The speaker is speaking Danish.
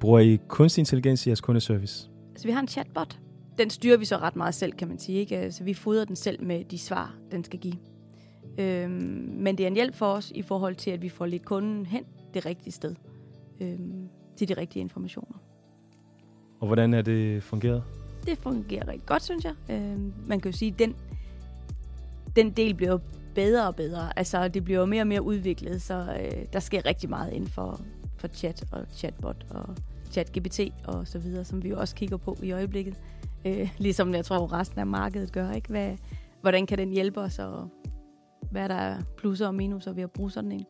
Bruger I kunstig intelligens i jeres kundeservice? Så vi har en chatbot. Den styrer vi så ret meget selv, kan man sige. Ikke? Så vi fodrer den selv med de svar, den skal give. Øhm, men det er en hjælp for os i forhold til, at vi får lidt kunden hen det rigtige sted. Øhm, til de rigtige informationer. Og hvordan er det fungeret? Det fungerer rigtig godt, synes jeg. Øhm, man kan jo sige, at den, den del bliver bedre og bedre. Altså, det bliver mere og mere udviklet, så øh, der sker rigtig meget inden for, for chat og chatbot og chat-GPT og så videre, som vi jo også kigger på i øjeblikket. Øh, ligesom jeg tror, resten af markedet gør. Ikke? Hvad, hvordan kan den hjælpe os, og hvad der er plusser og minuser ved at bruge sådan en?